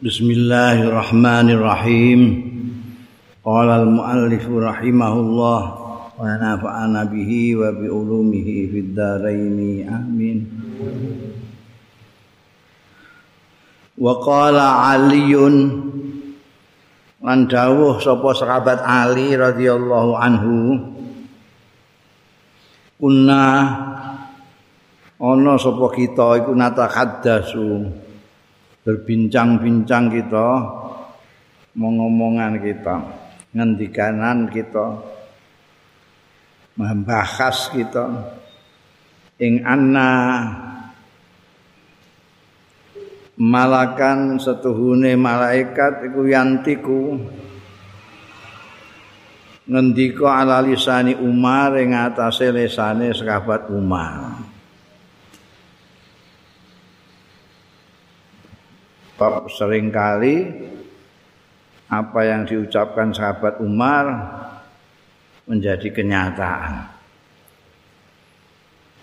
Bismillahirrahmanirrahim. Qala al-muallif rahimahullah wa nafa'ana bihi wa bi ulumihi fid dharain. Amin. Wa qala Aliun lan dawuh sapa sahabat Ali radhiyallahu anhu Kunna ana sapa kita iku natakaddasu berbincang-bincang kita mengomongan kita ngendikanan kita membahas kita. Ing anna malakan setuhune malaikat iku yantiku. Ngendika ala lisani Umar ing atase lisane sahabat Umar Sebab sering kali apa yang diucapkan sahabat Umar menjadi kenyataan.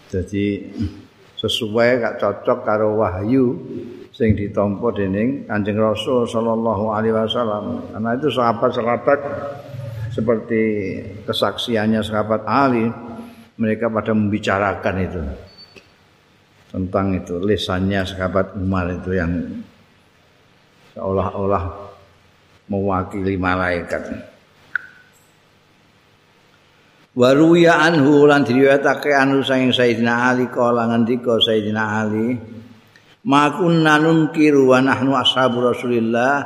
Jadi sesuai gak cocok karo wahyu sing ditampa dening Kanjeng Rasul sallallahu alaihi wasallam. Karena itu sahabat-sahabat seperti kesaksiannya sahabat Ali mereka pada membicarakan itu tentang itu lisannya sahabat Umar itu yang seolah-olah mewakili malaikat. Waruya anhu lan diriwayatake anu saking Sayyidina Ali kala ngendika Sayyidina Ali Ma kunna nunkiru wa nahnu ashabu Rasulillah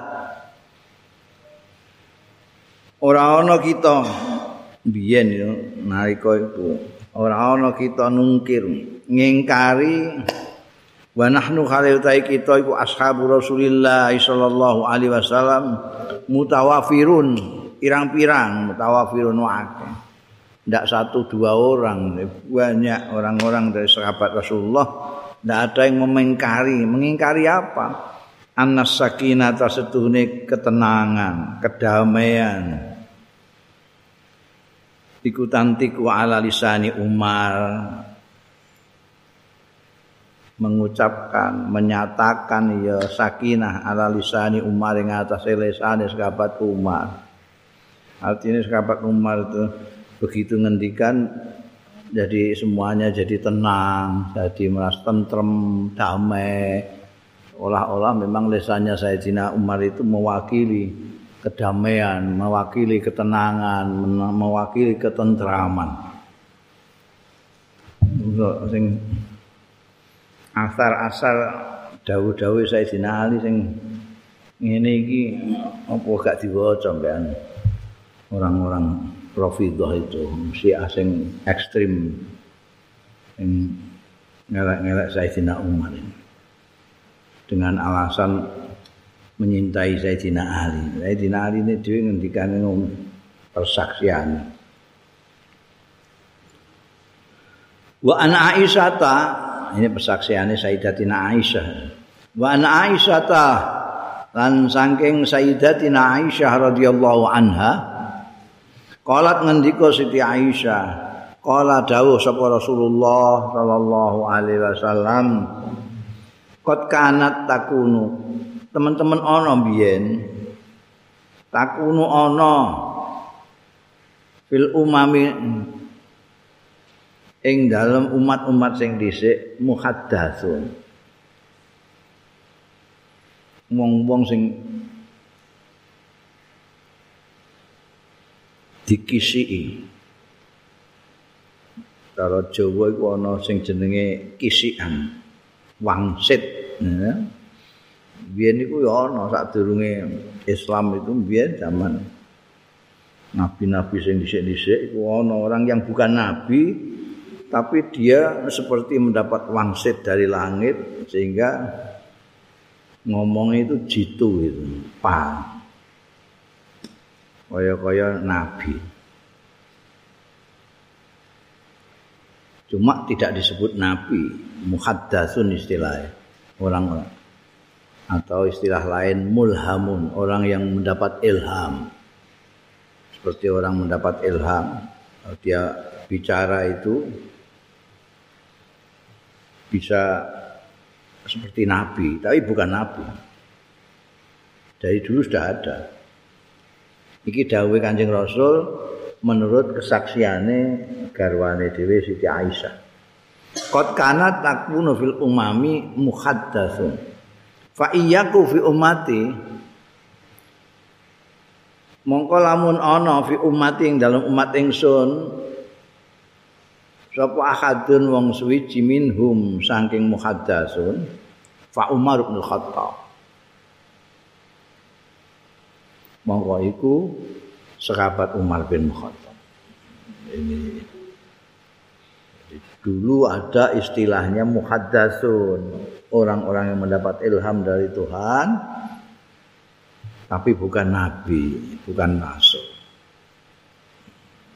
Ora ana kita biyen nalika iku ora ana kita nungkir ngingkari wa nahnu khali kita iku ashabu Rasulillah sallallahu alaihi wasallam mutawafirun pirang-pirang mutawafirun akeh. Ndak satu dua orang banyak orang-orang dari sahabat Rasulullah. Ndak ada yang memengkari mengingkari apa? Anas sakinah tasetuhne ketenangan kedamaian. Ikutantiku ala lisani Umar mengucapkan menyatakan ya sakinah ala lisani Umar ing atas lisane sahabat Umar. Artinya sahabat Umar itu begitu ngendikan jadi semuanya jadi tenang, jadi merasa tentrem, damai. Olah-olah memang lisannya Sayyidina Umar itu mewakili kedamaian, mewakili ketenangan, mewakili ketentraman. Sing asar-asar dawuh-dawuh Sayyidina Ali sing ngene iki apa gak diwaca mbekan orang-orang Rafidah itu si asing ekstrim yang ngelak-ngelak Sayyidina Umar dengan alasan menyintai Sayyidina Ali. Sayyidina Ali ini dia ngendikan persaksian. Wa ana Aisyah ini persaksiannya Sayyidatina Aisyah. Wa ana Aisyah ta lan saking Sayyidatina Aisyah radhiyallahu anha qalat ngendika Siti Aisyah qala dawuh sapa Rasulullah sallallahu alaihi wasallam qad kanat takunu teman-teman ana biyen takunu ana fil umami ing dalam umat-umat sing dhisik muhaddatsun wong-wong sing dikisiki cara Jawa iku ana sing jenenge kisikan wangsit ya. biyen iku ya ana sadurunge Islam itu biyen zaman nabi-nabi sing dhisik-dhisik iku ana orang yang bukan nabi tapi dia seperti mendapat wangsit dari langit sehingga ngomong itu jitu itu pa. Kaya-kaya nabi. Cuma tidak disebut nabi muhaddatsun istilahnya orang-orang. Atau istilah lain mulhamun orang yang mendapat ilham. Seperti orang mendapat ilham dia bicara itu bisa seperti nabi, tapi bukan nabi. Dari dulu sudah ada. Iki dawuh Kanjeng Rasul menurut kesaksiane garwane dhewe Siti Aisyah. Qad kanat takunu fil umami muhaddatsun. Fa iyyaku fi ummati mongko lamun ana fi ummati ing dalam umat ingsun sapa ahadun wong suwiji minhum saking muhaddatsun fa Umar bin Khattab mongko iku sahabat Umar bin Khattab. Ini dulu ada istilahnya muhaddatsun, orang-orang yang mendapat ilham dari Tuhan tapi bukan nabi, bukan masuk.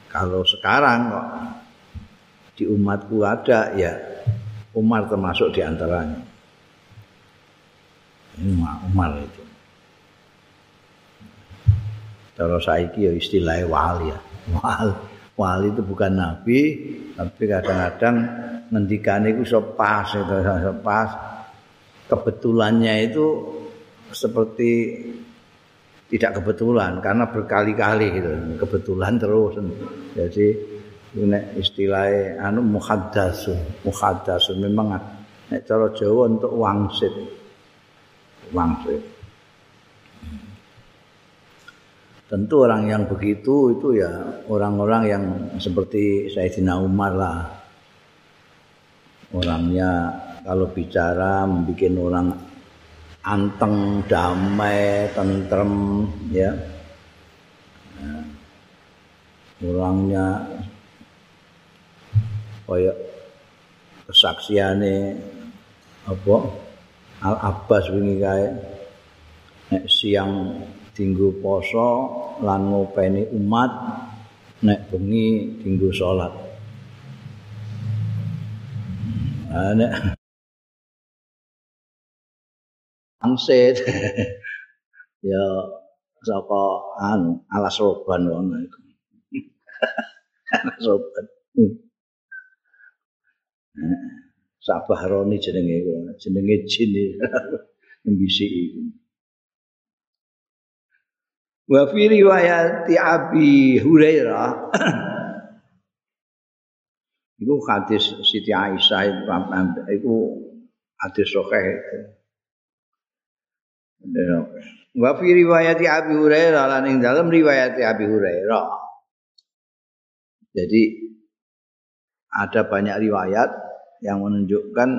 Kalau sekarang kok di umatku ada ya Umar termasuk di antaranya. Ini Umar itu. Kalau saiki ya istilah wali ya. Wali, wali itu bukan nabi, tapi kadang-kadang ngendikane iku iso pas itu pas. Kebetulannya itu seperti tidak kebetulan karena berkali-kali gitu. Kebetulan terus. Jadi ini istilah anu muhaddasun, muhaddasun memang nek cara Jawa untuk wangsit. Wangsit. Tentu orang yang begitu itu ya orang-orang yang seperti Sayyidina Umar lah. Orangnya kalau bicara membuat orang anteng, damai, tentrem, ya. Orangnya kayak kesaksiannya apa Al Abbas wingi kae siang dinggo poso lan ngopeni umat nek bengi dinggo salat. Ane angset ya saka anu alas roban ngono iku. alas roban. Sabah Roni jenenge jenenge jin mbisi iku. Wa fi riwayat Abi Hurairah Iku hadis Siti Aisyah itu iku hadis sahih itu. Wa fi riwayat Abi Hurairah lan ing dalam riwayat Abi Hurairah. Jadi ada banyak riwayat yang menunjukkan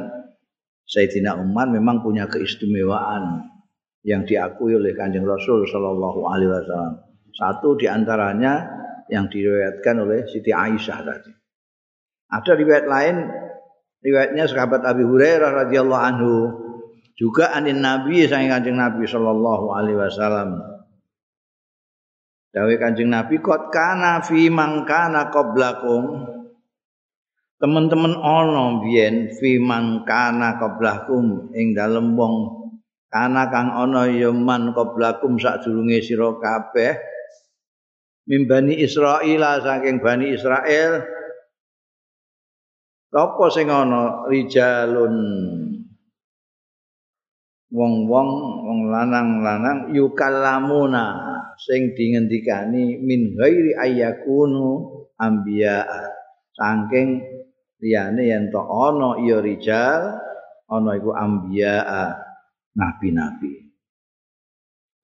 Sayyidina Umar memang punya keistimewaan yang diakui oleh Kanjeng Rasul Shallallahu Alaihi Wasallam. Satu di antaranya yang diriwayatkan oleh Siti Aisyah tadi. Ada riwayat lain, riwayatnya sahabat Abi Hurairah radhiyallahu anhu juga anin Nabi sang Kanjeng Nabi Shallallahu Alaihi Wasallam. Dawe Kanjeng Nabi kot kana fi mangkana qablakum teman-teman ono biyen fi mangkana qablakum ing dalem wong kana kang ana ya man qablakum sadurunge sira kabeh. Mimbani Israil saking Bani Israel apa sing ana rijalun. Wong-wong wong lanang-lanang yukallamuna sing dingendikani min ghairi ayyakunu anbiya saking liyane yen to ana ya rijal ana iku anbiya nabi-nabi.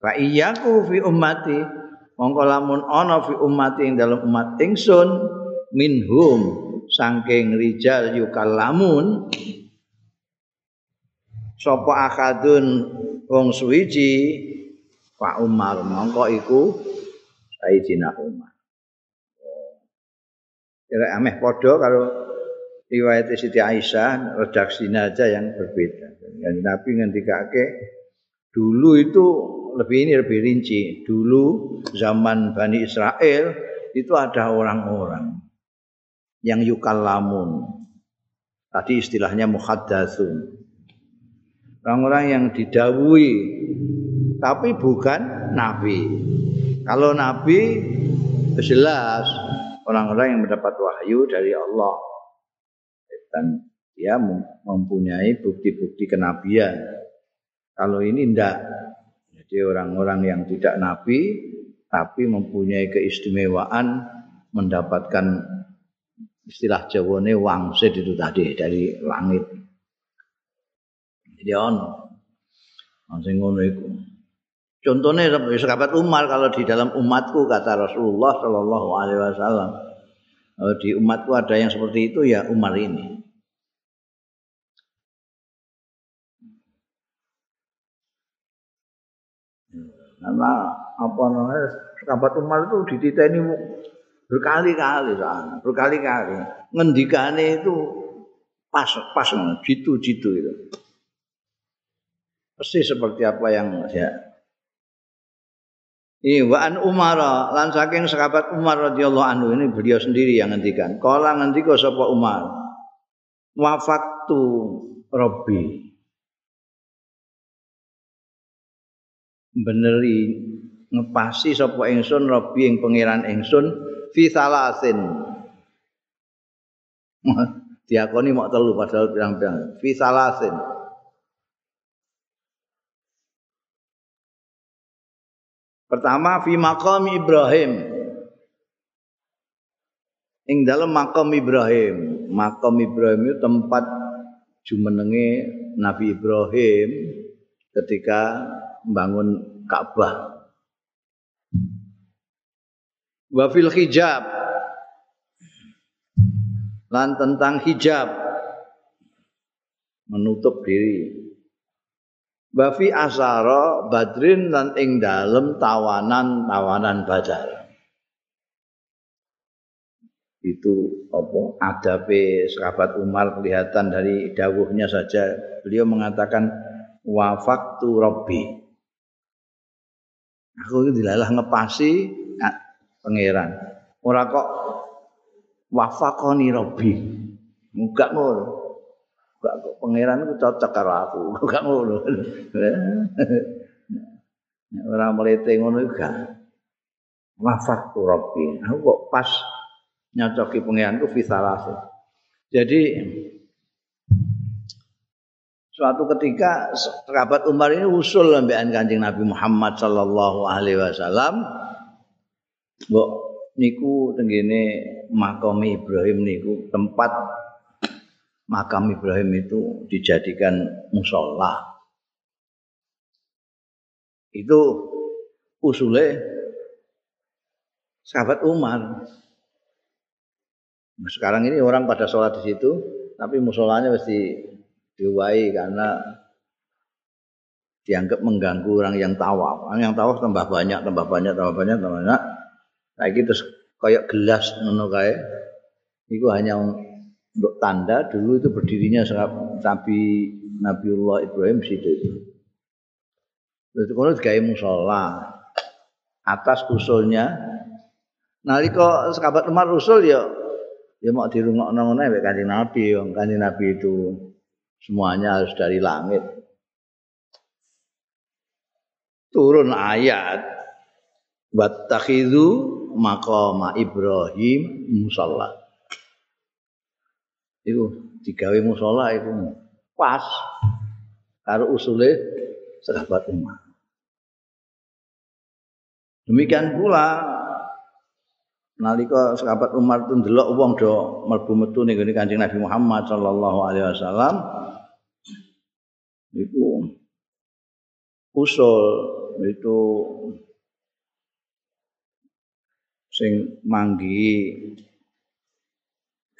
Fa iyyaku fi ummati mongko lamun ana fi ummati ing dalam umat ingsun minhum saking rijal yukallamun sapa akadun wong suwiji Pak Umar mongko iku Sayyidina Umar. Kira ameh padha kalau riwayat Siti Aisyah redaksinya aja yang berbeda. Yang Nabi ngendikake dulu itu lebih ini lebih rinci. Dulu zaman Bani Israel itu ada orang-orang yang yukallamun. Tadi istilahnya muhaddatsun. Orang-orang yang didawui tapi bukan nabi. Kalau nabi jelas orang-orang yang mendapat wahyu dari Allah dan dia mempunyai bukti-bukti kenabian. Kalau ini ndak, Jadi orang-orang yang tidak nabi tapi mempunyai keistimewaan mendapatkan istilah Jawane wangsit itu tadi dari langit. Jadi ono. Sing ngono iku. Contohnya sahabat Umar kalau di dalam umatku kata Rasulullah Shallallahu Alaihi Wasallam. Di umatku ada yang seperti itu ya Umar ini. Karena apa namanya sahabat Umar itu dititeni berkali-kali berkali-kali. Ngendikane itu pas pas jitu-jitu itu. Pasti seperti apa yang ya. Ini wa an Umar lan saking sahabat Umar radhiyallahu anhu ini beliau sendiri yang ngendikan. Kala ngendika sapa Umar. Wafaktu Robbi. Beneri ngepasi sapa ingsun Robbi ing pangeran ingsun fi salasin. Diakoni mok telu padahal pirang-pirang. Fi salasin. Pertama fi maqam Ibrahim. Ing dalam makam Ibrahim. Makam Ibrahim itu tempat jumenenge Nabi Ibrahim ketika membangun Ka'bah. Wa fil hijab. Lan tentang hijab menutup diri. Bafi asara badrin lan ing dalem tawanan-tawanan badar. Itu apa adabe sahabat Umar kelihatan dari dawuhnya saja. Beliau mengatakan wafaktu Robbi. Aku itu dilalah ngepasi pangeran. Ora kok wafakoni Robbi. Enggak ngono. gak kok pangeran itu cocok karo aku gak ngono ora mlete ngono gak wafat rabbi aku kok pas nyocoki pangeran ku fisalase jadi suatu ketika sahabat Umar ini usul lambean Kanjeng Nabi Muhammad sallallahu alaihi wasallam mbok niku tenggene makam Ibrahim niku tempat makam Ibrahim itu dijadikan musola. Itu usulnya sahabat Umar. Sekarang ini orang pada sholat di situ, tapi musolanya mesti diwai karena dianggap mengganggu orang yang tawaf. Orang yang tawaf tambah banyak, tambah banyak, tambah banyak, tambah banyak. Nah, terus kayak gelas ngono kae. Iku hanya untuk tanda dulu itu berdirinya Nabi Nabiullah Ibrahim situ itu. Itu kalau digawe musola atas usulnya. Nalika sahabat Umar usul ya ya mau dirungokno ngono nek Kanjeng Nabi ya Kanjeng Nabi itu semuanya harus dari langit. Turun ayat wattakhidhu maqama Ibrahim musalla. Iku digawe musala itu pas karo usule sahabat Umar. Demikian pula nalika sahabat Umar itu ndelok wong do mlebu metu ning Kanjeng Nabi Muhammad sallallahu alaihi wasallam itu usul itu sing manggi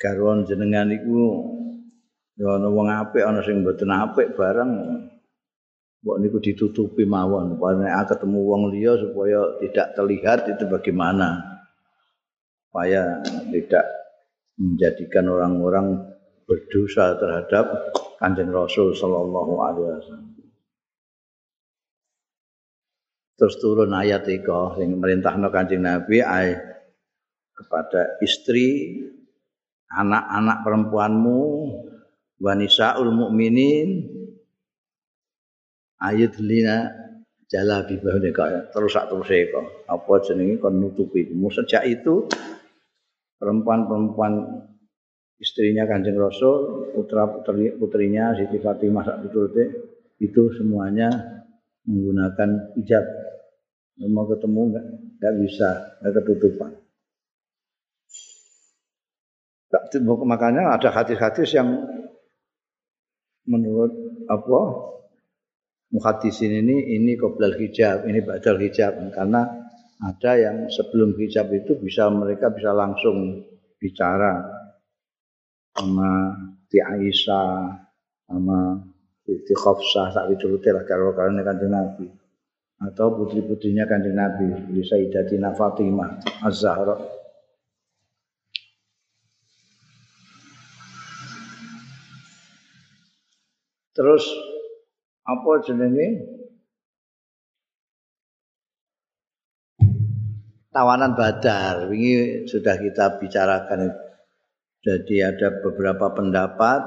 garwan jenengan iku ya ana wong apik ana sing mboten apik bareng. Mbok niku ditutupi mawon nek ketemu wong liya supaya tidak terlihat itu bagaimana. Supaya tidak menjadikan orang-orang berdosa terhadap Kanjeng Rasul sallallahu alaihi wasallam. Terus turun ayat itu yang merintahno Kanjeng Nabi ay, kepada istri anak-anak perempuanmu wanisaul mukminin ayat lina jala bibahune kaya terus sak terus apa jenenge kon nutupi sejak itu perempuan-perempuan istrinya Kanjeng Rasul putra putri putrinya Siti Fatimah sak itu semuanya menggunakan hijab. Mau ketemu enggak, enggak bisa, enggak ketutupan. Makanya ada hadis-hadis yang menurut apa muhadisin ini ini qoblal hijab, ini badal hijab karena ada yang sebelum hijab itu bisa mereka bisa langsung bicara sama di Aisyah sama di Khafsah tak diturute lah kalau karena kanjeng Nabi atau putri-putrinya kanjeng Nabi seperti Sayyidatina Fatimah Az-Zahra Terus apa jenenge? Tawanan Badar. Ini sudah kita bicarakan. Jadi ada beberapa pendapat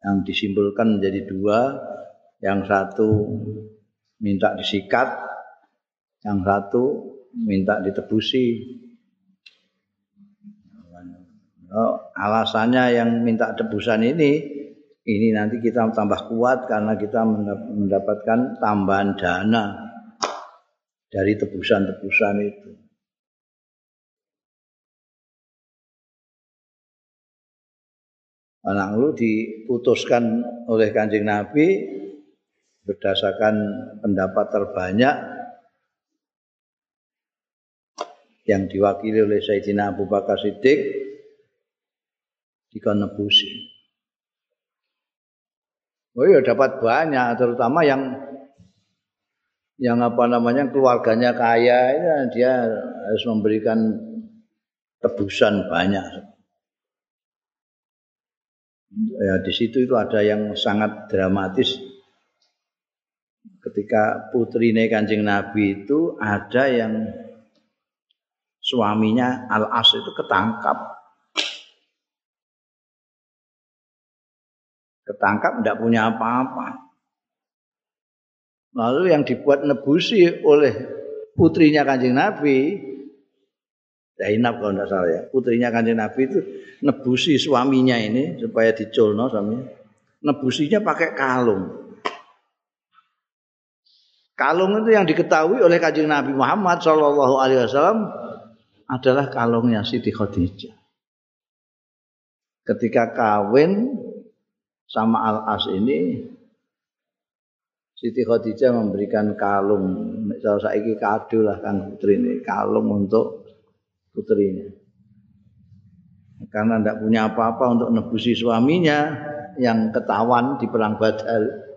yang disimpulkan menjadi dua. Yang satu minta disikat, yang satu minta ditebusi. Oh, alasannya yang minta tebusan ini ini nanti kita tambah kuat karena kita mendapatkan tambahan dana dari tebusan-tebusan itu. Anak lu diputuskan oleh kanjeng Nabi berdasarkan pendapat terbanyak yang diwakili oleh Sayyidina Abu Bakar Siddiq dikonebusi. Oh iya dapat banyak terutama yang yang apa namanya keluarganya kaya itu dia harus memberikan tebusan banyak. Ya di situ itu ada yang sangat dramatis ketika putri Kanjeng Nabi itu ada yang suaminya Al As itu ketangkap ketangkap tidak punya apa-apa. Lalu yang dibuat nebusi oleh putrinya kanjeng Nabi, Zainab kalau tidak salah ya, putrinya kanjeng Nabi itu nebusi suaminya ini supaya diculno suaminya. Nebusinya pakai kalung. Kalung itu yang diketahui oleh kanjeng Nabi Muhammad Shallallahu Alaihi Wasallam adalah kalungnya Siti Khadijah. Ketika kawin sama Al-As ini Siti Khadijah memberikan kalung misal saiki kado lah kan putri ini kalung untuk putrinya. Karena tidak punya apa-apa untuk nebusi suaminya yang ketahuan di perang Badar.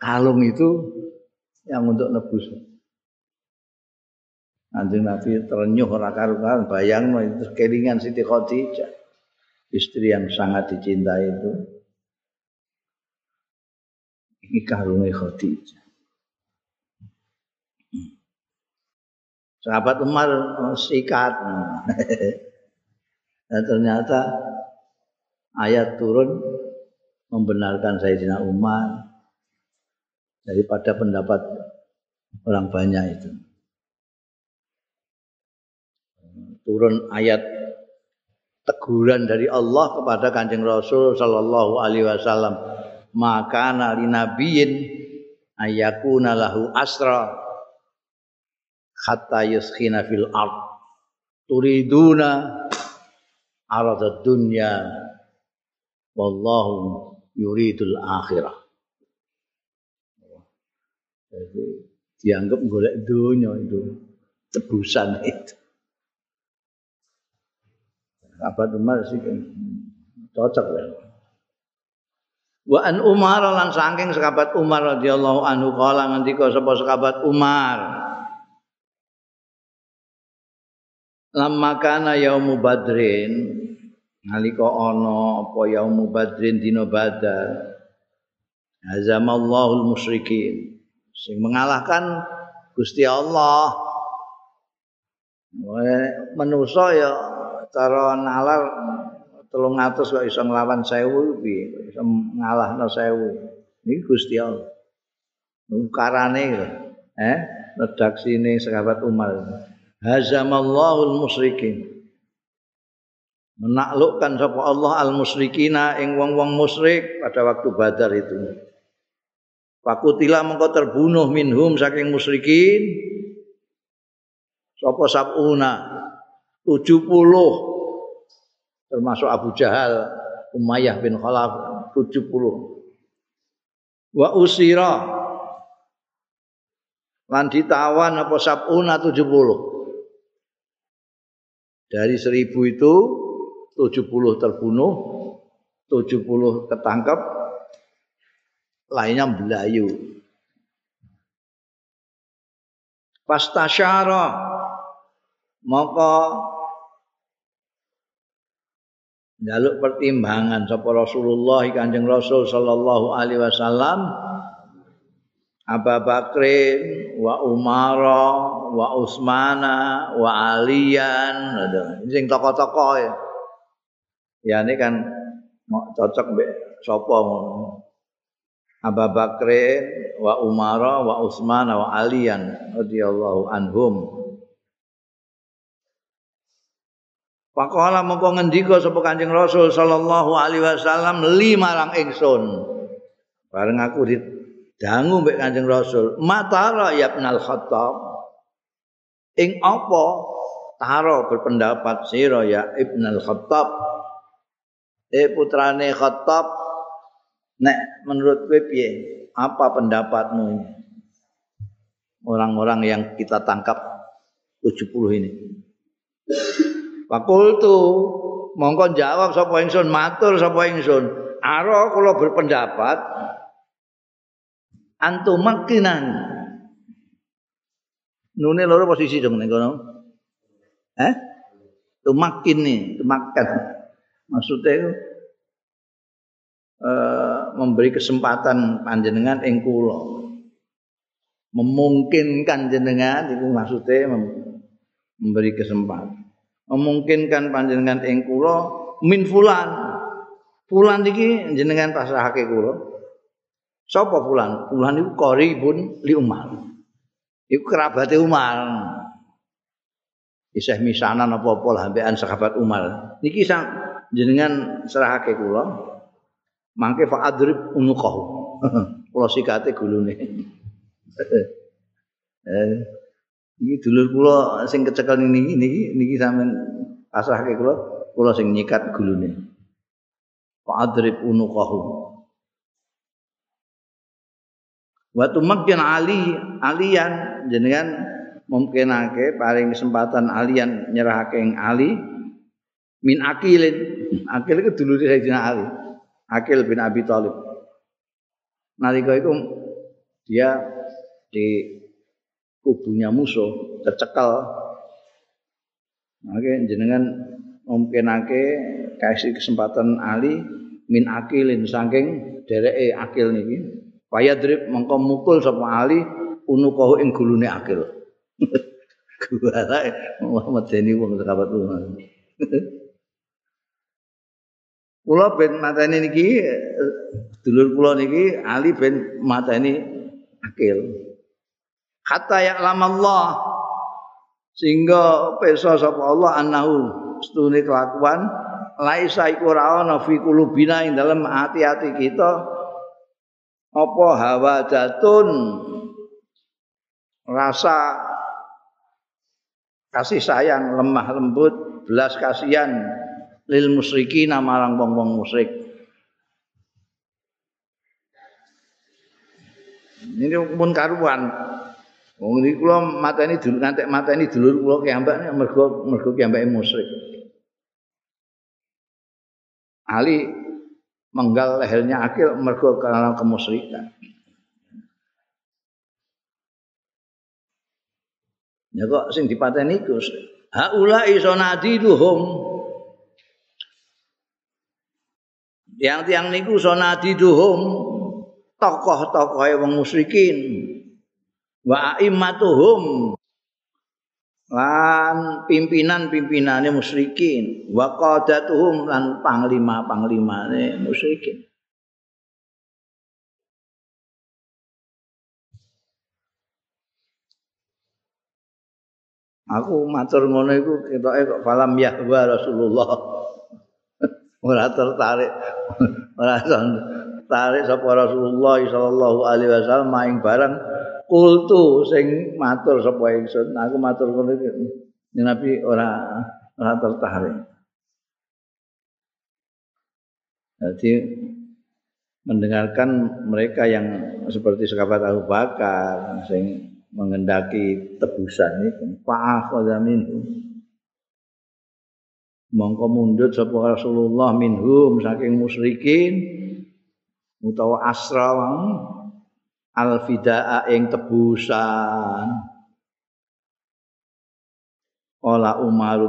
Kalung itu yang untuk nebus. Nanti Nabi terenyuh ora karuan bayang itu kelingan Siti Khadijah istri yang sangat dicintai itu. Ini kalungnya Khadijah. Sahabat Umar sikat. Dan ternyata ayat turun membenarkan Sayyidina Umar daripada pendapat orang banyak itu. Turun ayat teguran dari Allah kepada Kanjeng Rasul sallallahu alaihi wasallam maka nali nabiyin ayakuna lahu asra hatta yuskhina fil ard. Turiduna arad dunya. Wallahu yuridul akhirah. Jadi dianggap golek dunia itu. Tebusan itu. Sahabat Umar sih kan. Cocok ya. Wa an Umar lan saking sahabat Umar radhiyallahu anhu kala ngendika sapa sahabat Umar. Lamma kana yaumu badrin nalika ana apa yaumu badrin dina badar azamallahu musyrikin sing mengalahkan Gusti Allah. Manusa ya cara nalar telung atus kok iso nglawan sewu piye? Iso ngalahno sewu? Niki Gusti Allah. Ukarane eh redaksine sahabat Umar hazamallahu musyrikin menaklukkan sapa Allah al musyrikina ing wong-wong musyrik pada waktu Badar itu. Fakutila mengko terbunuh minhum saking musyrikin sapa sabuna? 70 termasuk Abu Jahal Umayyah bin Khalaf 70 wa usira lan ditawan apa sabuna 70 dari seribu itu 70 terbunuh 70 ketangkep lainnya belayu. Pastasyara maka jaluk pertimbangan sapa Rasulullah Kanjeng Rasul sallallahu alaihi wasallam Abu Bakrin wa Umara wa Utsmana wa Alian ini sing tokoh-tokoh ya. Ya ini kan cocok mbek sapa ngono. Abu Bakrin wa Umara wa Utsman wa Alian radhiyallahu anhum. Pakola mongko ngendika sapa Kanjeng Rasul sallallahu alaihi wasallam lima lang ingsun. Bareng aku didangu mbek Kanjeng Rasul, "Matara ya Ibnul Khattab?" Ing apa taro berpendapat sira ya Ibnul Khattab? Eh putrane Khattab Nek menurut kowe piye? Apa pendapatmu ini? Orang-orang yang kita tangkap 70 ini. Fakultu mongko jawab sapa ingsun matur sapa ingsun ara kula berpendapat antum makinan nune loro posisi dong ning kono. Eh? Tumakin nih tumakan. Maksudnya Eh, memberi kesempatan panjenengan ing kula. Memungkinkan jenengan itu maksudnya memberi kesempatan. Memungkinkan panjenengan ing kula min fulan. Fulan iki jenengan pasrahake kula. Sapa fulan? Fulan iku qaribun li umar iku kerabate umar. Isih misanan apa-apa lah ambekan sahabat umar. Niki jenengan serahake kula. Mangke fa adrib unuqahu. Kula sikate gulune. Eh iki dulur kula sing kecekel niki niki niki sampean pasrahke kula kula sing nyikat gulune. Fa adrib unuqahu wa tumakkin ali alian jenengan mungkinake paling kesempatan alian nyerahake ing ali min akilin akil itu dulure Sayyidina Ali Akil bin Abi Thalib. Nalika itu dia di kubunya musuh tercekal. Oke, jenengan mungkinake kasih kesempatan Ali min akilin saking dereke akil niki. Fayadrib mengko mukul sapa Ali unukahu ing gulune akil. Gua Muhammad Deni wong sahabat Kula ben mateni niki dulur kula niki Ali ben mateni akil. Hatta ya'lam Allah sehingga pesa sapa Allah annahu stune kelakuan laisa iku ora ana fi kulubina ing dalem ati-ati kita apa hawa jatun rasa kasih sayang lemah lembut belas kasihan lil musyrikin marang wong-wong musyrik. Ini pun karuan. Wong iki kula mateni dulur ngantek mateni dulur kula kiambak mergo mergo kiambake musyrik. Ali menggal lehernya akil mergo karena kemusyrikan. Ya kok sing dipateni iku haula iso nadiduhum yang tiang niku sonadi duhum tokoh-tokoh wong musyrikin. Wa aimmatuhum lan pimpinan-pimpinane musyrikin. Wa qadatuhum lan panglima-panglimane musyrikin. Aku matur ngono iku ketoke kok falam yahwa Rasulullah. Ora tertarik ora tertarik sapa Rasulullah sallallahu alaihi wasallam maing barang kultu sing matur sapa ingsun. Aku matur ngono iki. Nabi ora ora tertarik. Jadi mendengarkan mereka yang seperti sahabat Abu Bakar sing mengendaki tebusan itu fa'akhadha minhu. Mongko mundut sapa Rasulullah minhum saking musyrikin utawa asra al fidaa ing tebusan. Ola Umar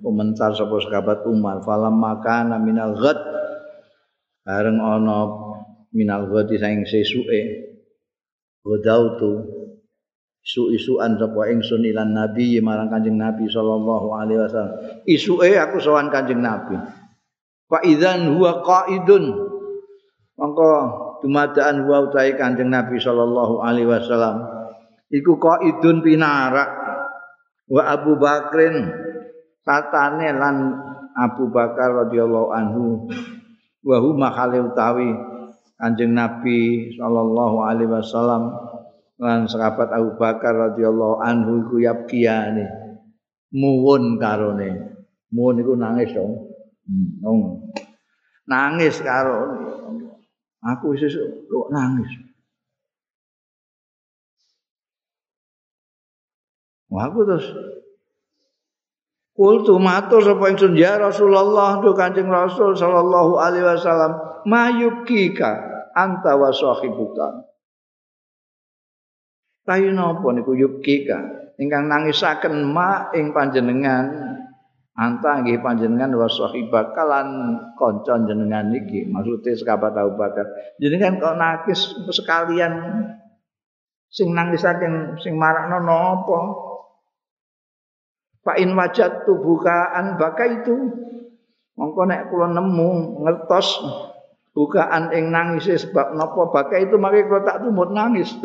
komentar sapa sahabat Umar falam makana minal ghad. Bareng ana minal ghad saing sesuke. Godautu isu-isuan sapa ingsun ilan nabi marang kanjeng nabi sallallahu alaihi wasallam. Isuke aku sowan kanjeng nabi. Fa idzan huwa qaidun. Mongko dumadaan wa utahe kanjeng nabi sallallahu alaihi wasallam. Iku qaidun pinarak. Wa Abu Bakrin tatane lan Abu Bakar radhiyallahu anhu. Wa huma utawi kanjeng nabi sallallahu alaihi wasallam. Lan sahabat Abu Bakar radhiyallahu anhu iku yabkiyane muwun karone. Muwun iku nangis dong. Hmm. nangis karo aku wis kok nangis. Wah, aku terus Kultu matur sapa ingsun ya Rasulullah do Kanjeng Rasul sallallahu alaihi wasallam mayukika anta wa sahibuka? Tayu napa niku yukika ingkang nangisaken ma ing panjenengan anta nggih panjenengan wa sahibah kalan kanca jenengan iki. Maksude sekabat Abu Bakar. Jenengan kok nangis sekalian sing nangisaken sing marakno napa? Fa in wajat tubukaan baka itu mongko nek kula nemu ngertos bukaan ing nangis sebab napa bakai itu mari kalau tak tumut nangis.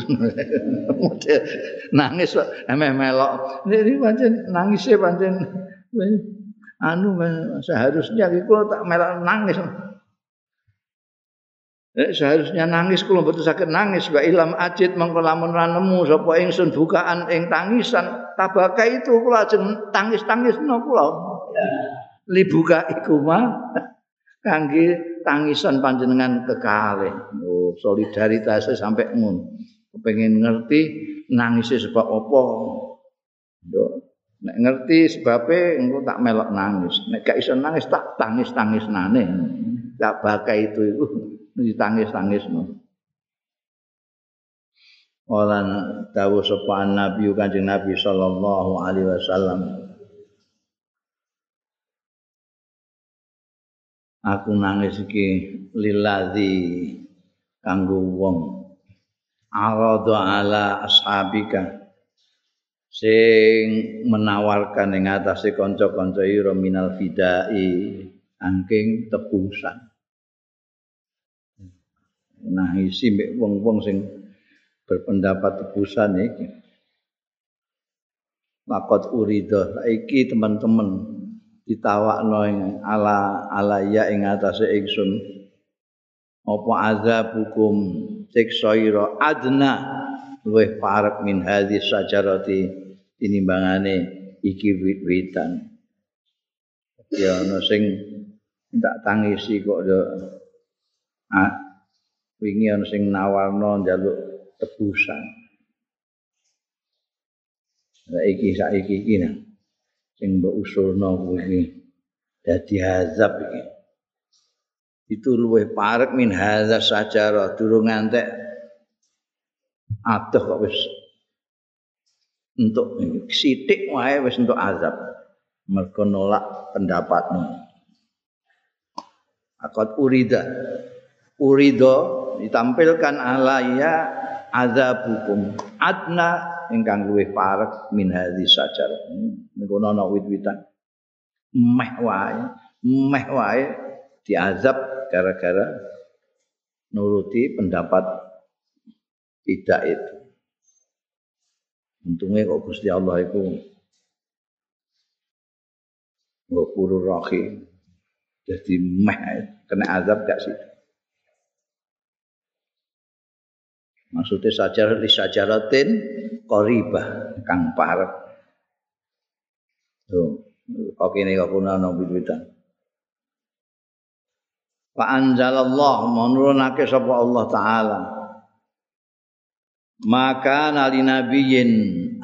Nangis emeh melok ini pancen nangis e pancen anu seharusnya kalau tak melok nangis Eh, seharusnya nangis kula mboten saged nangis wa ilam ajid mengko lamun ra nemu sapa ingsun bukaan ing tangisan tabaka itu kula ajeng tangis-tangis no kula libuka iku mah kangge tangisan panjenengan kekalih. Oh, solidaritas sampai ngono. Kepengin ngerti nangisnya sebab apa. Yo, nek ngerti sebabnya engko tak melok nangis. Nek gak iso nangis tak tangis-tangis nane. Tak bakai itu itu ditangis-tangis no. Olan dawu sopan Nabi Kanjeng Nabi sallallahu alaihi wasallam aku nangis iki liladzi kanggo wong arada ala ashabika sing menawarkan ing atase kanca-kanca ira minal fidai angking tebusan. Nah isi mbek wong-wong sing berpendapat tebusan iki. Makot urido, iki teman-teman ditawakno ing ala alaya ing atase ingsun. Apa azabukum siksa ira adna luwih parek min hadhi sajarati tinimbangane iki wit-witan ya ana sing tak tangisi kok yo ah, wingi ana sing nawarno njaluk tebusan. Iki saiki iki nah. Sing mbok usulno kuwi dadi azab iki. Itu luwih parek min hadza sajara durung ngantek adoh kok wis. Untuk sithik wae wis untuk azab. Mergo nolak pendapatmu. Akad urida. Urido ditampilkan alaya azabukum. Adna ingkang luwih parek min hadhi sajar. Niku ana wit-witan. Meh wae. Meh wae diazab gara-gara nuruti pendapat tidak itu untungnya kok Gusti Allah itu Ghafurur Rahim jadi meh kena azab gak sih Maksudnya sajar li sajaratin qaribah kang parek. Tuh, kok ini kok kuna nabi witan. Fa anzalallah menurunake sapa Allah taala. Maka nali nabiyin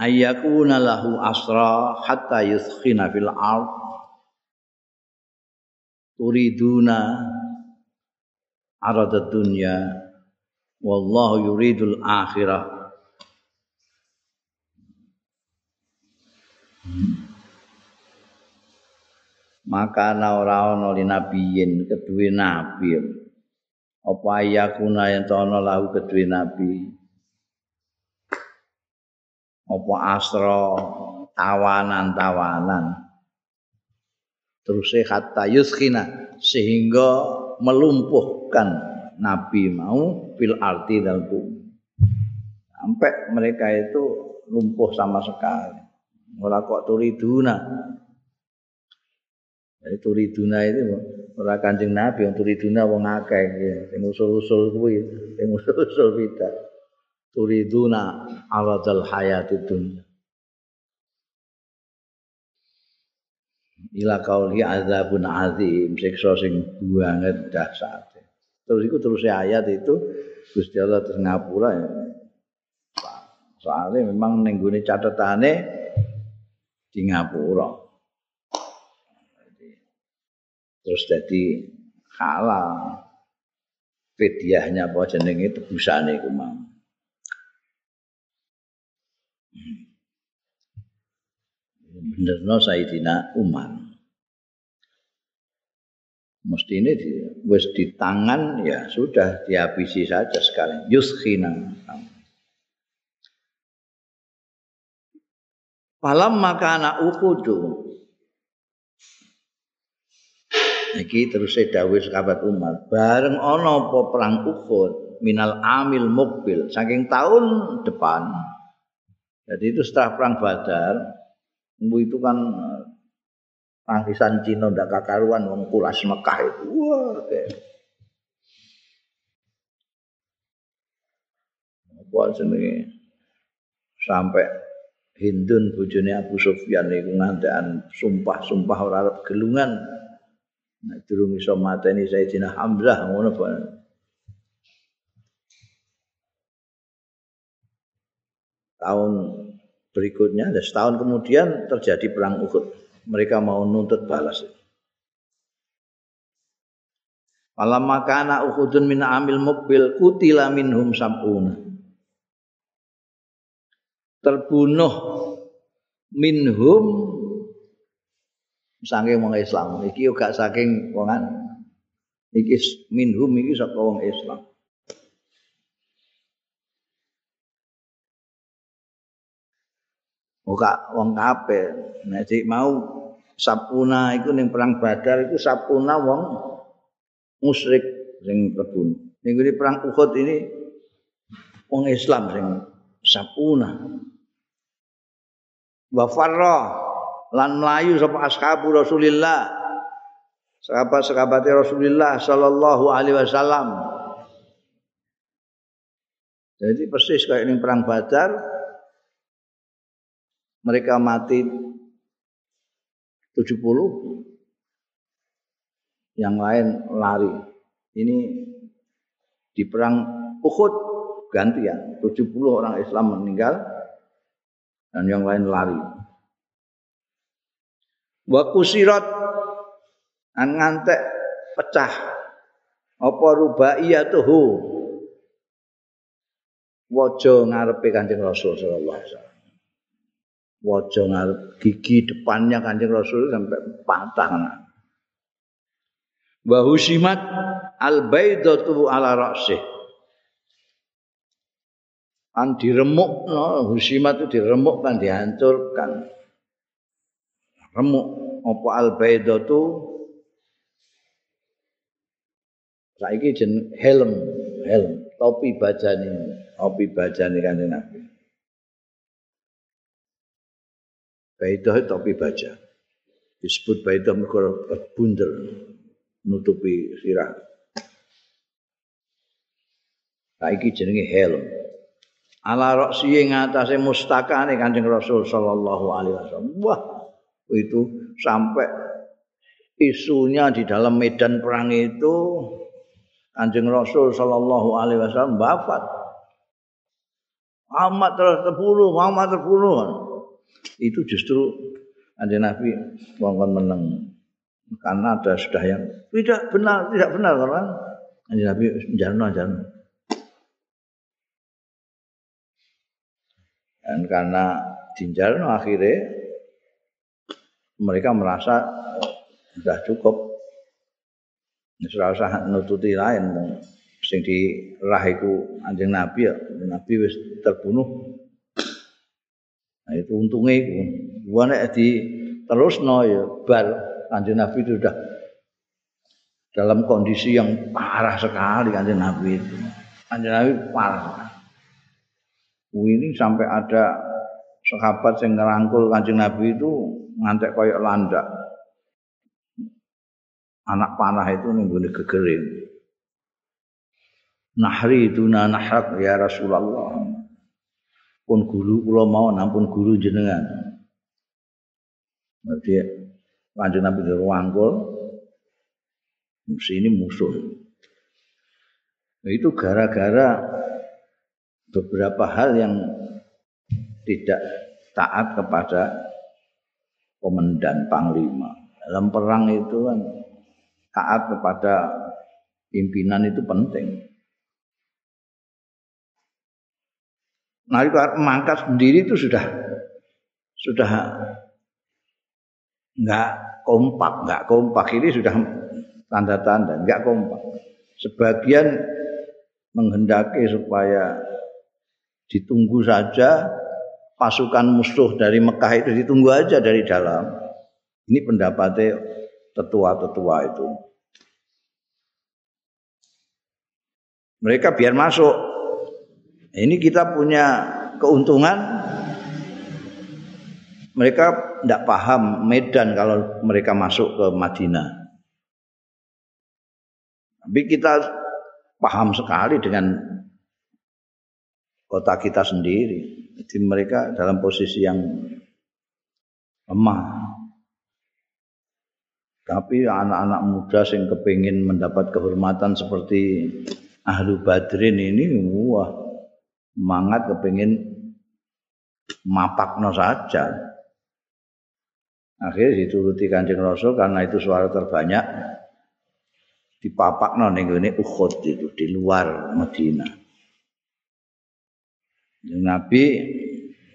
ayyakuna lahu asra hatta yuskhina fil ard. Turiduna arad dunya. Wallahu yuridul akhirah. Maka ana ora ana li nabiyin kedue nabi. Apa ayakuna yen ana lahu kedue nabi apa asra tawanan-tawanan terus hatta yuskina sehingga melumpuhkan nabi mau fil arti dan bumi. Sampai mereka itu lumpuh sama sekali. Ora kok turiduna. Jadi turiduna itu ora Kanjeng Nabi yang turiduna wong akeh sing usul-usul kuwi, sing usul-usul bidah. Turiduna aradal hayatid dunya. Ila kauli azabun azim siksa sing banget dahsyat. Terus itu terus ayat itu Gusti Allah terus ngapura ya. Soalnya memang nengguni catatannya di ngapura. Terus jadi halal. Fidyahnya apa jeneng itu busane iku mau. Benerno Sayyidina Umar. mesti ini di, wis di tangan ya sudah dihabisi saja sekali yuskhina Falam maka anak ukudu Iki terus dawuh sahabat Umar, bareng ana apa perang Uhud minal amil mukbil saking tahun depan. Jadi itu setelah perang Badar, itu kan Tangisan Cina ndak kakaruan wong kulas Mekah itu. Wah, kayak. Sampai Hindun bojone Abu Sufyan iku ngantekan sumpah-sumpah ora arep gelungan. Nek durung iso mateni Sayyidina Hamzah ngono bae. Tahun berikutnya, setahun kemudian terjadi perang Uhud. mereka mau nuntut balas. Malam makana ukhudun min amil mukbil kutila minhum sabuna. Terbunuh minhum saking wong Islam. Iki yo gak saking wongan. Iki minhum iki saka wong Islam. Muka wong kafir. Nek mau sapuna iku ning perang Badar iku sapuna wong musyrik sing terbunuh. Ning perang Uhud ini wong Islam sing sapuna. Wa farra lan mlayu sapa ashabu Rasulillah. Sahabat-sahabat Rasulullah sallallahu alaihi wasallam. Jadi persis kayak ini perang Badar, mereka mati 70 yang lain lari. Ini di perang Uhud gantian. 70 orang Islam meninggal dan yang lain lari. Wa kusirat an ngantek pecah. Apa rubaiyatuhu? Wajah ngarepe Kanjeng Rasul sallallahu alaihi wajah ngarep gigi depannya kanjeng Rasul sampai patah. Wa husimat al baidatu ala ra'sih. An diremuk no, husimat itu diremuk kan dihancurkan. Remuk apa al baidatu saiki jen helm helm topi bajane topi bajane kanjeng Nabi Baidah topi baja. Disebut baidah mereka bundel nutupi sirah. Saiki jenenge helm. ala roksi ing atase mustakane Kanjeng Rasul sallallahu alaihi wasallam. Wah, itu sampai isunya di dalam medan perang itu Kanjeng Rasul sallallahu alaihi wasallam wafat. Muhammad terus terbunuh, Muhammad terbunuh. Itu justru Kanjeng Nabi wong menang karena ada sudah yang tidak benar, tidak benar karena Kanjeng Nabi jarno jarno. Dan karena dinjarno akhirnya mereka merasa sudah cukup. Sudah usah nututi lain. Sing dirah iku anjing Nabi ya. Nabi terbunuh. Nah itu untungnya itu. Gua di terus no ya bar anjing Nabi itu sudah dalam kondisi yang parah sekali kanjeng Nabi itu. Kanjeng Nabi parah. ini sampai ada sahabat yang ngerangkul kanjeng Nabi itu ngantek koyok landak. Anak panah itu nunggu gegering. Nahri itu nahrak ya Rasulullah. Pun guru kula mau nampun guru jenengan. Berarti kanjeng Nabi dirangkul. Musuh ini musuh. Nah, itu gara-gara beberapa hal yang tidak taat kepada komandan panglima. Dalam perang itu kan taat kepada pimpinan itu penting. Nah, mangkat sendiri itu sudah sudah nggak kompak, nggak kompak ini sudah tanda-tanda nggak kompak. Sebagian menghendaki supaya ditunggu saja pasukan musuh dari Mekah itu ditunggu aja dari dalam. Ini pendapatnya tetua-tetua itu. Mereka biar masuk. Ini kita punya keuntungan. Mereka tidak paham Medan kalau mereka masuk ke Madinah. Tapi kita paham sekali dengan kota kita sendiri. Jadi mereka dalam posisi yang lemah. Tapi anak-anak muda yang kepingin mendapat kehormatan seperti ahlu badrin ini, wah, semangat kepingin mapakno saja. Akhirnya dituruti kancing Rasul karena itu suara terbanyak dipapakno ning ini Uhud itu di luar Madinah. Nabi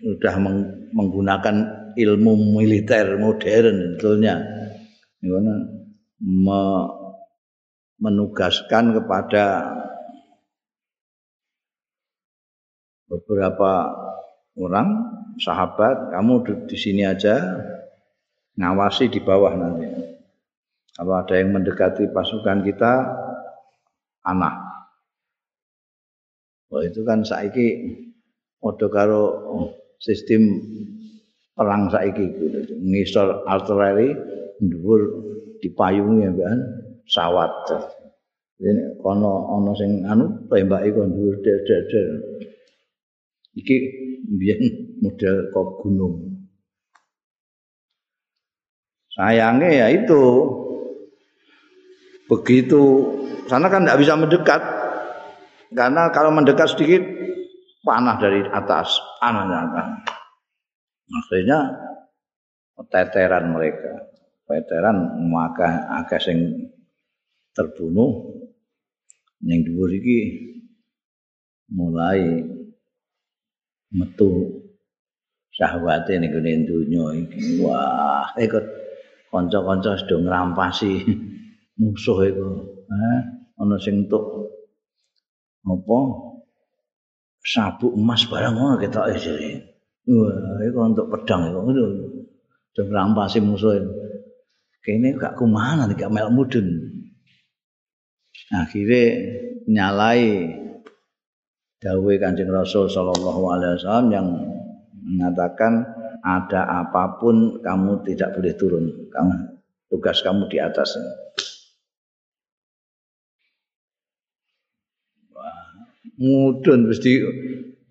sudah menggunakan ilmu militer modern tentunya me menugaskan kepada beberapa orang sahabat kamu di sini aja ngawasi di bawah nanti kalau ada yang mendekati pasukan kita anak Wah itu kan saiki padha karo sistem perang saiki gitu. Ngisor artileri dhuwur dipayungi kan sawat. Ini kono ana sing anu tembake kok dhuwur der Iki biyen model kok gunung. Sayangnya ya itu begitu sana kan tidak bisa mendekat karena kalau mendekat sedikit panah dari atas, dari atas. Akhirnya teteran mereka. Teteran maka akeh sing terbunuh ning dhuwur mulai metu syahwate ning gone donya iki. Wah, ikut kanca-kanca sedang ngrampasi musuh iku. Eh, ana sing entuk apa sabuk emas barang ngono ketok e jare. Wah, iku untuk pedang iku ngono. Jam rampasi musuh. Kene gak kumana gak mel mudun. Akhirnya nyalai dawuh Kanjeng Rasul sallallahu alaihi wasallam yang mengatakan ada apa pun kamu tidak boleh turun. Kamu tugas kamu di atas. mudun wis di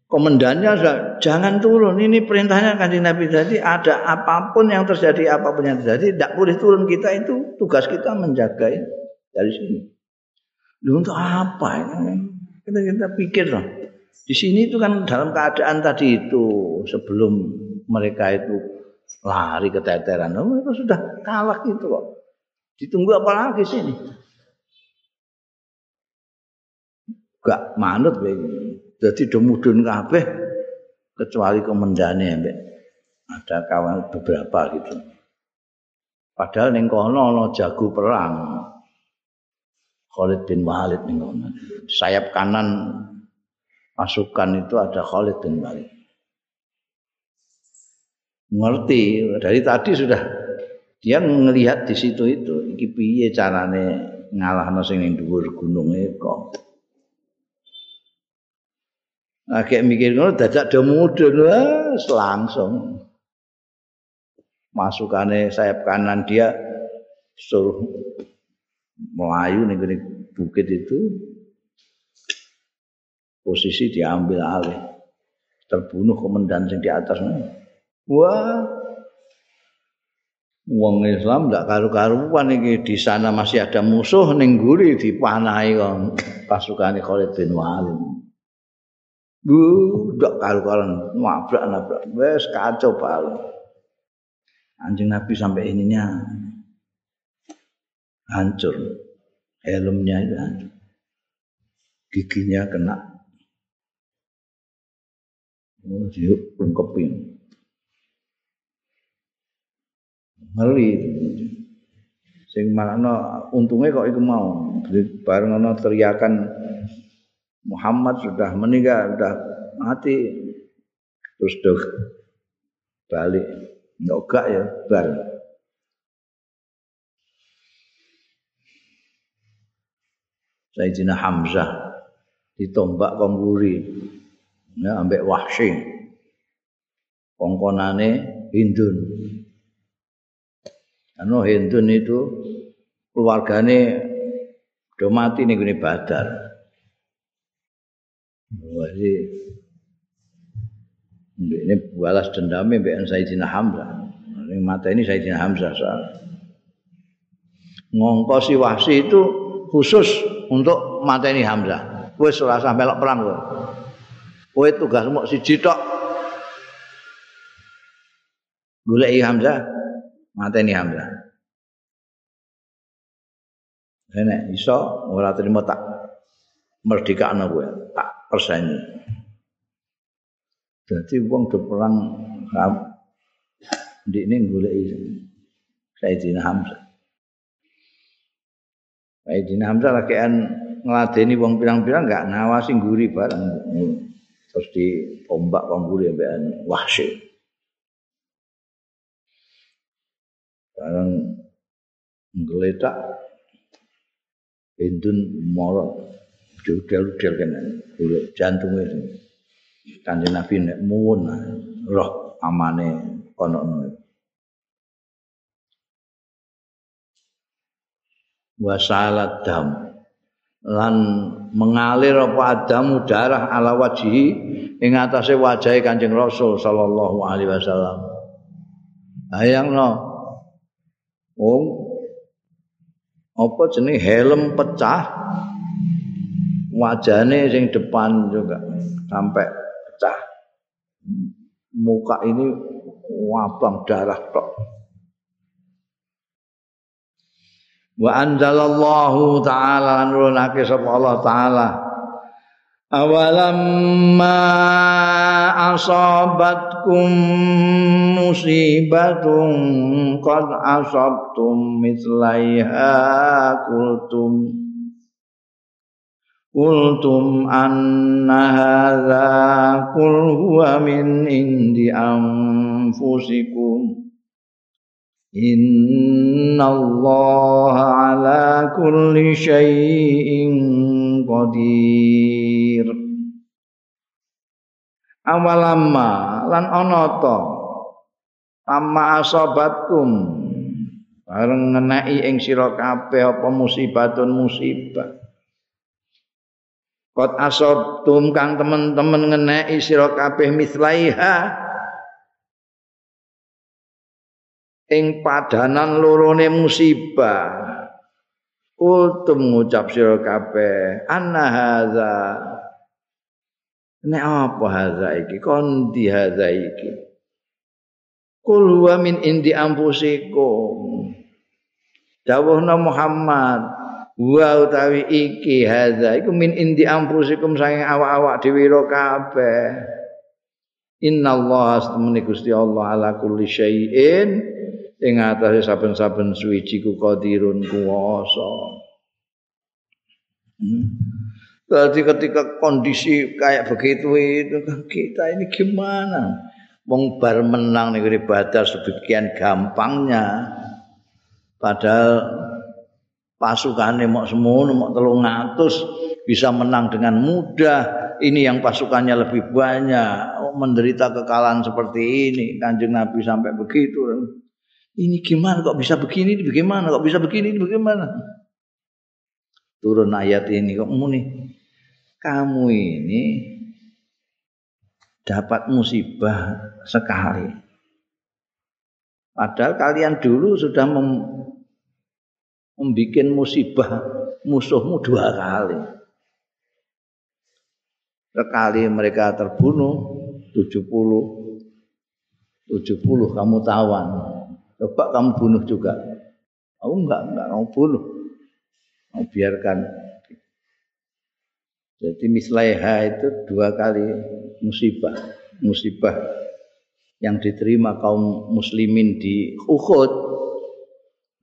komandannya jangan turun ini perintahnya kanjeng Nabi tadi ada apa pun yang terjadi apa pun yang terjadi tidak boleh turun kita itu tugas kita menjaga dari sini Lu untuk apa ini kita kita pikir loh di sini itu kan dalam keadaan tadi itu sebelum mereka itu lari ke teteran mereka sudah kalah gitu kok ditunggu apa lagi sini gak manut begini Jadi demudun kabeh kecuali komandane mbek ada kawan beberapa gitu. Padahal ning kono jago perang. Khalid bin Walid ning kono. Sayap kanan pasukan itu ada Khalid bin Walid. Ngerti dari tadi sudah dia melihat di situ itu iki piye carane ngalahno sing ning dhuwur gunung kok. Agak mikir ngono dadak do mudun wes langsung. Masukane sayap kanan dia suruh melayu nih bukit itu posisi diambil alih. Terbunuh komandan yang di atas wah. Wong Islam ndak karu-karuan iki. Di sana masih ada musuh ning guri dipanahi kok. Pasukane Khalid bin Walid. Budak karu-karuan. Nabrak nabrak wes kacau pal. Anjing Nabi sampai ininya hancur. Helmnya itu hancur. Giginya kena. Oh, diuk pengkeping. Ngeri. Sing mana untungnya kok itu mau. Bareng ana teriakan Muhammad sudah meninggal, sudah mati. Terus dok balik. Enggak ya, bar. Sayyidina Hamzah ditombak kongguri ya ambek wahsy kongkonane Hindun anu Hindun itu keluargane do mati ning Badar Jadi ini balas dendamnya mbak Sayyidina Hamzah. Ini mata ini Sayyidina Hamzah soal. Ngongkosi wahsi itu khusus untuk mateni Hamzah. Wis ora usah melok perang kowe. Kowe tugasmu siji tok. Goleki Hamzah, mateni Hamzah. Rene iso ora terima tak merdekakno kowe, tak persani. Dadi wong do perang ndik ning goleki Sayyidina Hamzah. Sayyidina Hamzah lagi an ngeladeni wong pirang-pirang enggak ngawasi guri bareng. Terus di wong guri ambekan wahsy. Bareng ngeletak Hindun moro udel-udel kan golek jantunge. Kanjeng Nabi nek muwun roh amane kono wasalat dam. Lan mengalir apa adam darah ala wajhi ing atase wajahe Kanjeng Rasul sallallahu alaihi wasallam. Ayangno wong apa jeneng helm pecah. Wajahnya yang depan juga sampai pecah. Muka ini wabang darah tok wa anzalallahu ta'ala nurunake sapa Allah taala. Awalam ma asabatkum musibatun qad asabtum mislaiha kultum Qultum anna hadza qul huwa min indi anfusikum Innallaha ala kulli syai'in qadir. Awalamma lan ta amma asabatkum bareng ngeneki ing sira kabeh apa musibatun musibah. Qad asabtum kang temen-temen sira kabeh mislaiha ing padanan lorone musibah. Kultum ngucap sira kabeh anna hadza Nek apa hadza iki? Kondi hadza iki? Kul huwa min indi ampusikum. Dawuhna Muhammad, wa utawi iki hadza iku min indi ampusikum saking awak-awak dhewe kabeh. Innallaha astamani Gusti Allah ala kulli syai'in ing atase saben-saben suwiji ku qadirun kuwasa. Hmm. Jadi ketika kondisi kayak begitu itu kita ini gimana? Wong bar menang nih ibadah sebegian gampangnya. Padahal pasukannya mau semono mau telung ngatus bisa menang dengan mudah. Ini yang pasukannya lebih banyak. Oh, menderita kekalahan seperti ini. Kanjeng Nabi sampai begitu. Ini gimana kok bisa begini? Ini bagaimana? Kok bisa begini? Ini bagaimana? Turun ayat ini kok muni kamu ini dapat musibah sekali. Padahal kalian dulu sudah mem membuat musibah musuhmu dua kali. Sekali mereka terbunuh 70 70 kamu tawan. Coba kamu bunuh juga. Aku enggak enggak kamu bunuh. Mau biarkan jadi mislaiha itu dua kali musibah. Musibah yang diterima kaum muslimin di Uhud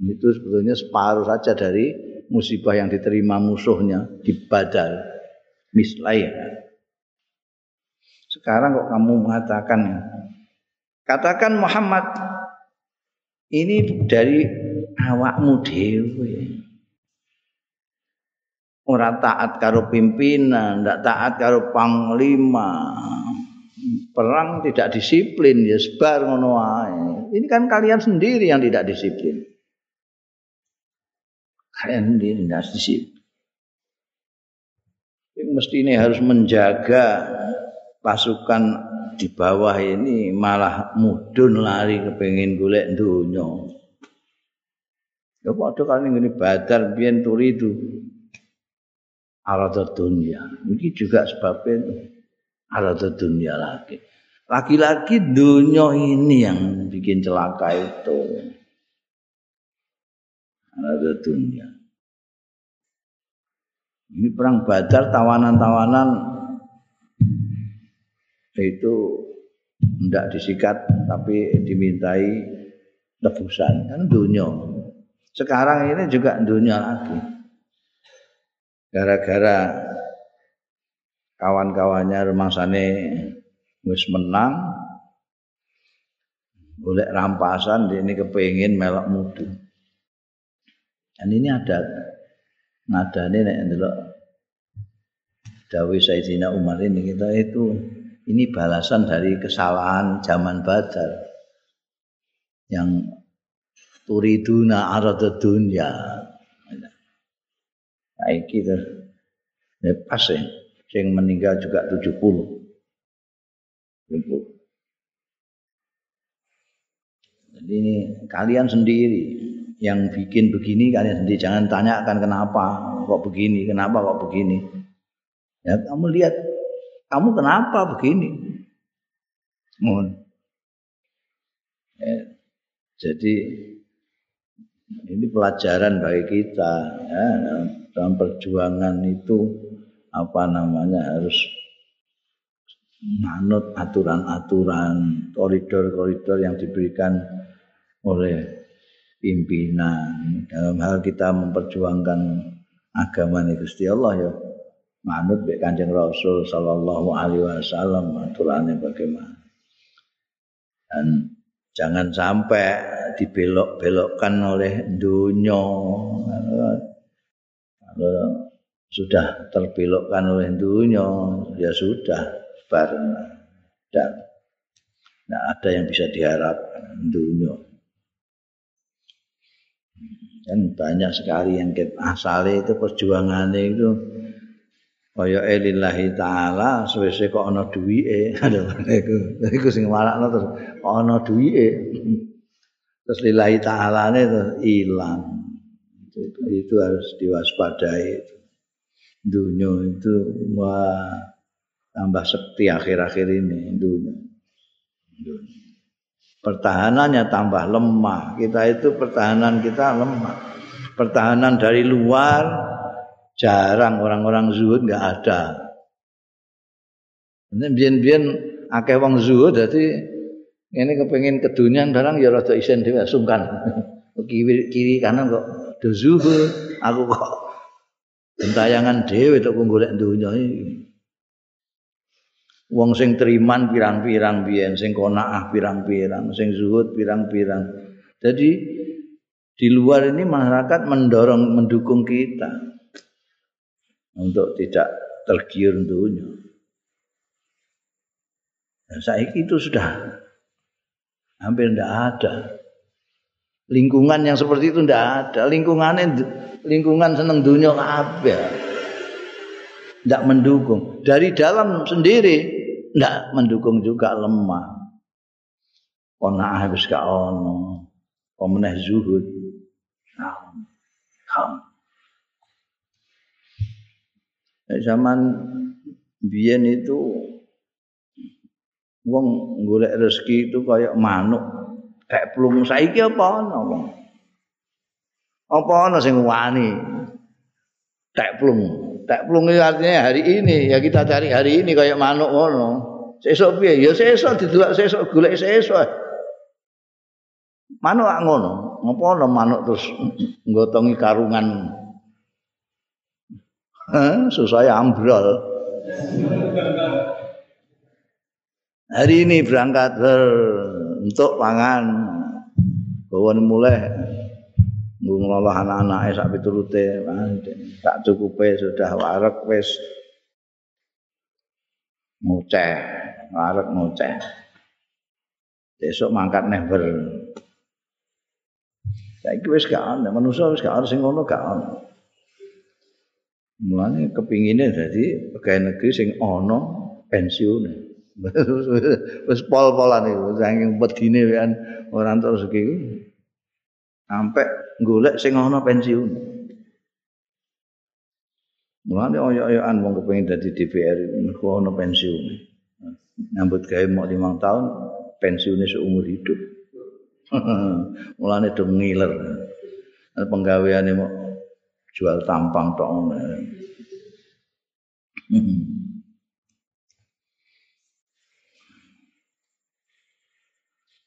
itu sebetulnya separuh saja dari musibah yang diterima musuhnya di Badar. Mislaiha. Sekarang kok kamu mengatakan katakan Muhammad ini dari awakmu dewi ora taat karo pimpinan, ndak taat karo panglima. Perang tidak disiplin ya sebar ngono. Ini kan kalian sendiri yang tidak disiplin. Kalian sendiri tidak disiplin. Mesti ini harus menjaga pasukan di bawah ini malah mudun lari kepengin golek dunya. Ya padha kan ngene badar biyen turi itu arada dunia. Ini juga sebabnya arada dunia lagi. Lagi-lagi dunia ini yang bikin celaka itu. Arada dunia. Ini perang badar tawanan-tawanan itu tidak disikat tapi dimintai tebusan kan dunia. Sekarang ini juga dunia lagi gara-gara kawan-kawannya rumangsane wis menang golek rampasan ini kepengin melok mudu. Dan ini ada nadane nek ndelok Dawi Sayyidina Umar ini kita itu ini balasan dari kesalahan zaman Badar yang turiduna arad dunya Saiki terus ya pas ya. Sing meninggal juga 70. 70. Jadi kalian sendiri yang bikin begini kalian sendiri jangan tanyakan kenapa kok begini, kenapa kok begini. Ya kamu lihat kamu kenapa begini? Mohon. Ya, jadi ini pelajaran bagi kita ya, dalam perjuangan itu apa namanya harus manut aturan-aturan koridor-koridor yang diberikan oleh pimpinan dalam hal kita memperjuangkan agama Gusti Allah ya manut baik kanjeng Rasul Sallallahu Alaihi Wasallam aturannya bagaimana? Dan jangan sampai dibelok-belokkan oleh dunia kalau sudah terbelokkan oleh dunia ya sudah bareng dan tidak ada yang bisa diharapkan dunia dan banyak sekali yang asalnya itu perjuangannya itu kaya lillahi taala suwe kok ana duwike. Aduh iku iku sing marakno terus kok ana duwike. Terus lillahi taala ne terus ilang. Itu, itu harus diwaspadai dunia itu wah tambah sekti akhir-akhir ini dunia. pertahanannya tambah lemah. Kita itu pertahanan kita lemah. Pertahanan dari luar jarang orang-orang zuhud nggak ada. Ini bian-bian akeh wong zuhud jadi ini kepengen kedunian barang ya rada isen dhewe sungkan. kiri, kiri kanan kok do zuhud, aku kok entayangan dhewe tok golek dunya iki. Wong sing teriman pirang-pirang biyen, sing konaah pirang-pirang, sing zuhud pirang-pirang. Jadi di luar ini masyarakat mendorong mendukung kita. Untuk tidak tergiur dunia. Dan saya itu sudah hampir tidak ada. Lingkungan yang seperti itu tidak ada. Lingkungannya lingkungan senang dunia apa? Tidak mendukung. Dari dalam sendiri tidak mendukung juga lemah. Kona habis ono. Pemenah zuhud. Zaman biyen itu wong golek rezeki itu kayak manuk. Kayak plung saiki apa ana wong? Apa ana sing wani? Tek plung tek plung itu artinya hari ini. Ya kita cari hari ini kayak manuk ngono. Sesuk piye? Ya sesuk didelok sesuk golek sesuk. Manuk ngono? Apa ana manuk terus nggotongi karungan susah ambrol. Hari ini berangkat ber, untuk pangan. Bawa mulai. Ngelola anak-anak sak piturute. Tak cukupe sudah warak wis. Ngoceh warak ngoceh. Besok mangkat neh ber saiki wis gak ana manusa wis gak ana sing ngono gak ana Mulane kepingine dadi pegawai negeri sing ana pensiun. Wis pol-polan iku saking pedine kan ora rezeki iku. Sampai golek sing ana pensiun. Mulane oyo-oyoan wong kepengin dadi DPR mergo ana pensiun. Nyambut gawe mau 5 tahun pensiune seumur hidup. Mulane do ngiler. Penggaweane mau jual tampang tok ngono.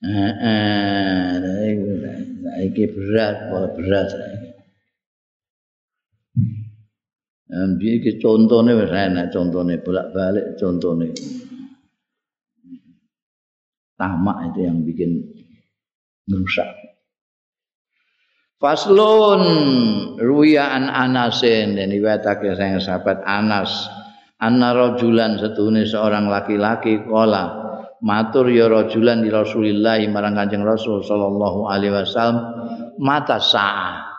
Eh, eh, iki berat, berat. Ambil iki contohnya wis enak contohnya bolak-balik contohnya. Tamak itu yang bikin merusak. Faslun ruya an Anasin dan riwayatake sang sahabat Anas. Anna rajulan setune seorang laki-laki kala matur ya rajulan di Rasulillah marang Kanjeng Rasul sallallahu alaihi wasallam. Mata sa'a.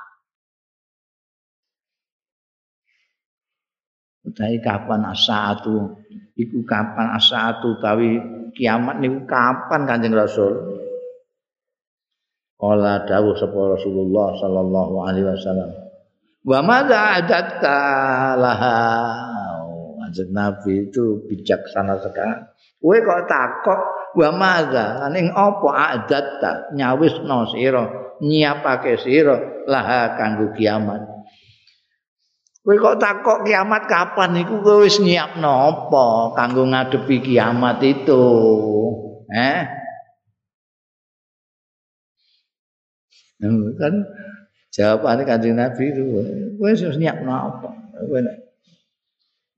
Utai kapan asaatu iku kapan asaatu tawi kiamat niku kapan Kanjeng Rasul Kala dawuh sapa Rasulullah sallallahu alaihi wasallam. Wa madza adatta laha. Ajak Nabi itu bijaksana sekali. Kowe kok takok wa madza ning apa adatta nyawisno sira nyiapake sira laha kanggo kiamat. Kowe kok takok kiamat kapan iku kowe wis nyiapno apa kanggo ngadepi kiamat itu? Eh? Kan jawabannya kanjeng Nabi itu gue harus nyiap apa? Gue nek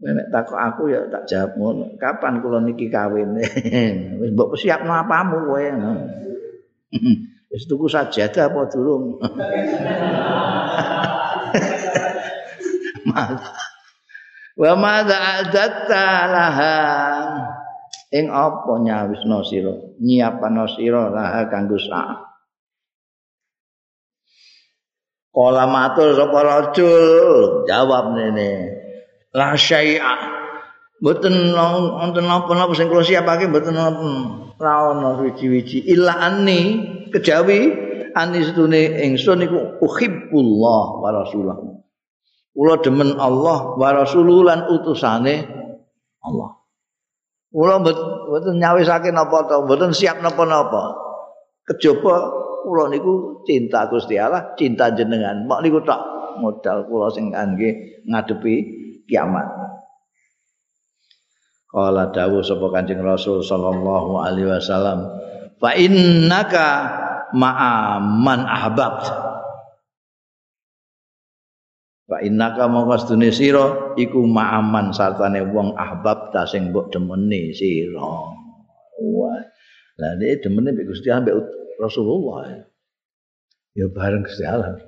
gue nek takut aku ya tak jawab ngono. Kapan kulo niki kawin? Wis no apamu gue wis tuku sajadah apa durung? Wa madza adatta laha. Ing apa nyawisno sira? Nyiapano sira laha kanggo sak Kala matur sapa rajul? Jawab nene la syai'a. Mboten wonten napa-napa sing kula siapake mboten ora ana wiji-wiji illa anni kejawi ani setune ingsun iku uhibbullah wa rasulah kula demen Allah wa rasuluh lan utusane Allah. Kula mboten nyawisake napa to mboten siap napa-napa. Kejaba kula niku cinta Gusti Allah cinta jenengan mok niku tok modal kula sing kangge ngadepi kiamat Kala dawuh sapa Kanjeng Rasul sallallahu alaihi wasallam, "Fa innaka ma'a man ahbabt." Fa innaka mongko sedune sira iku ma'aman sartane wong ahbab ta sing mbok demeni sira. Wah. Lah nek demene mbek Gusti Allah Rasulullah. Ya bareng Gusti Allah.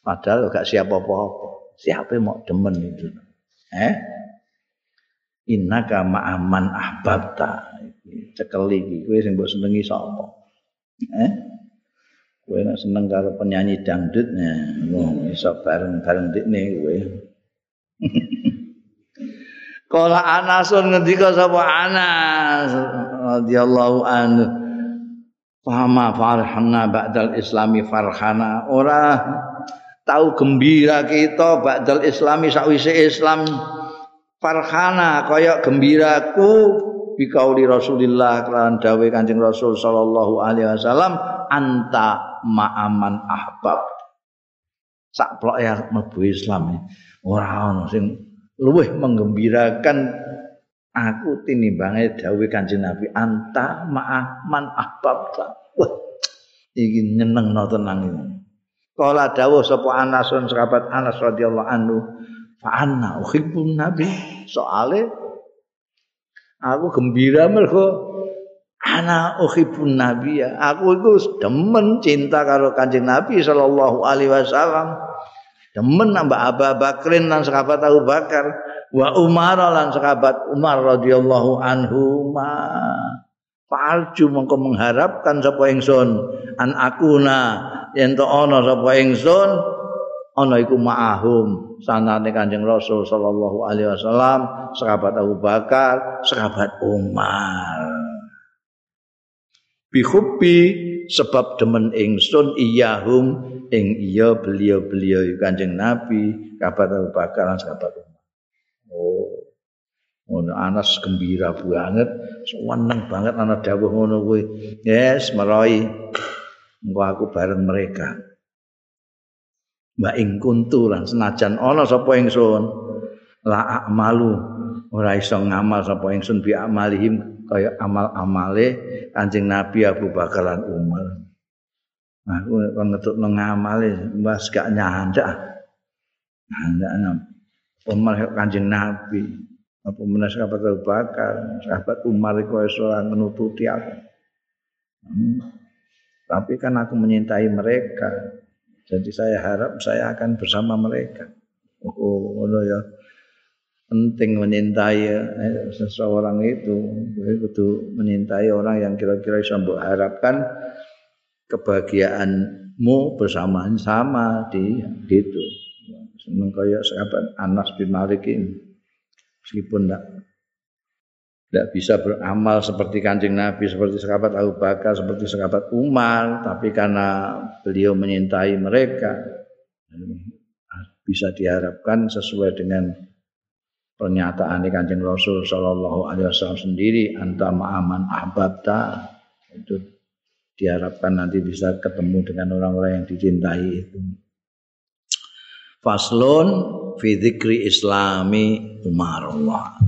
Padahal gak siap apa-apa. Siapa mau demen itu? Eh? innaka ma'aman ahbabta cekeli iki kowe sing mbok senengi sapa eh kowe nek seneng karo penyanyi dangdut nah iso bareng-bareng dikne kowe Kala Anasun ngendika sapa Anas radhiyallahu anhu Fama farhana ba'dal islami farhana. Ora tahu gembira kita ba'dal islami sakwise Islam. Farhana kaya gembiraku bikauli Rasulillah kelan dawe Kanjeng Rasul sallallahu alaihi wasallam anta ma'aman ahbab. Sak plok ya mlebu Islam. Ora ana sing luwih menggembirakan aku tinimbange dawe Kanjeng Nabi anta ma'aman ahbab wah iki nyenengno tenang ini Kala dawuh sapa Anas sahabat Anas radhiyallahu anhu Fa'anna uhibbun nabi soale aku gembira mergo ana uhibbun nabi ya. Aku itu demen cinta karo kanjeng nabi sallallahu alaihi wasallam. Demen nambah Abu Bakrin lan sahabat Abu Bakar wa Umar lan sahabat Umar radhiyallahu anhu ma Falju mengko mengharapkan sapa ingsun an akuna yen to ana sapa ingsun ana iku ma'ahum sanane Kanjeng Rasul sallallahu alaihi wasallam sahabat Abu Bakar sahabat Umar. Bihubbi sebab demen ingsun iyahum ing iya beliau-beliau Kanjeng Nabi sahabat Abu Bakar sahabat Umar oh ngono Anas gembira banget. Seneng banget ana dawuh ngono kuwi. Yes meroy. Engko aku bareng mereka. Wa ing kuntu lan senajan ana sapa ingsun? La amalu ora iso ngamal sapa ingsun bi amalihim kaya amal-amale Kanjeng Nabi Abu Bakar lan Umar. Aku kon ngetutno ngamale mbas gak nyandak nyandak Umar Kanjeng Nabi apa menes sahabat Abu Bakar sahabat Umar iku iso nututi aku hmm. tapi kan aku menyintai mereka Jadi saya harap saya akan bersama mereka. Oh, oh ya. Penting menyintai eh, seseorang itu, itu menyintai orang yang kira-kira bisa mbok harapkan kebahagiaanmu bersama sama di gitu. Seneng kayak sahabat Anas bin Malik ini. Meskipun tidak tidak bisa beramal seperti kancing Nabi, seperti sahabat Abu Bakar, seperti sahabat Umar, tapi karena beliau menyintai mereka, bisa diharapkan sesuai dengan pernyataan di kancing Rasul Shallallahu Alaihi Wasallam sendiri, anta ma'aman ahbabta itu diharapkan nanti bisa ketemu dengan orang-orang yang dicintai itu. Faslun fi dzikri islami Umarullah.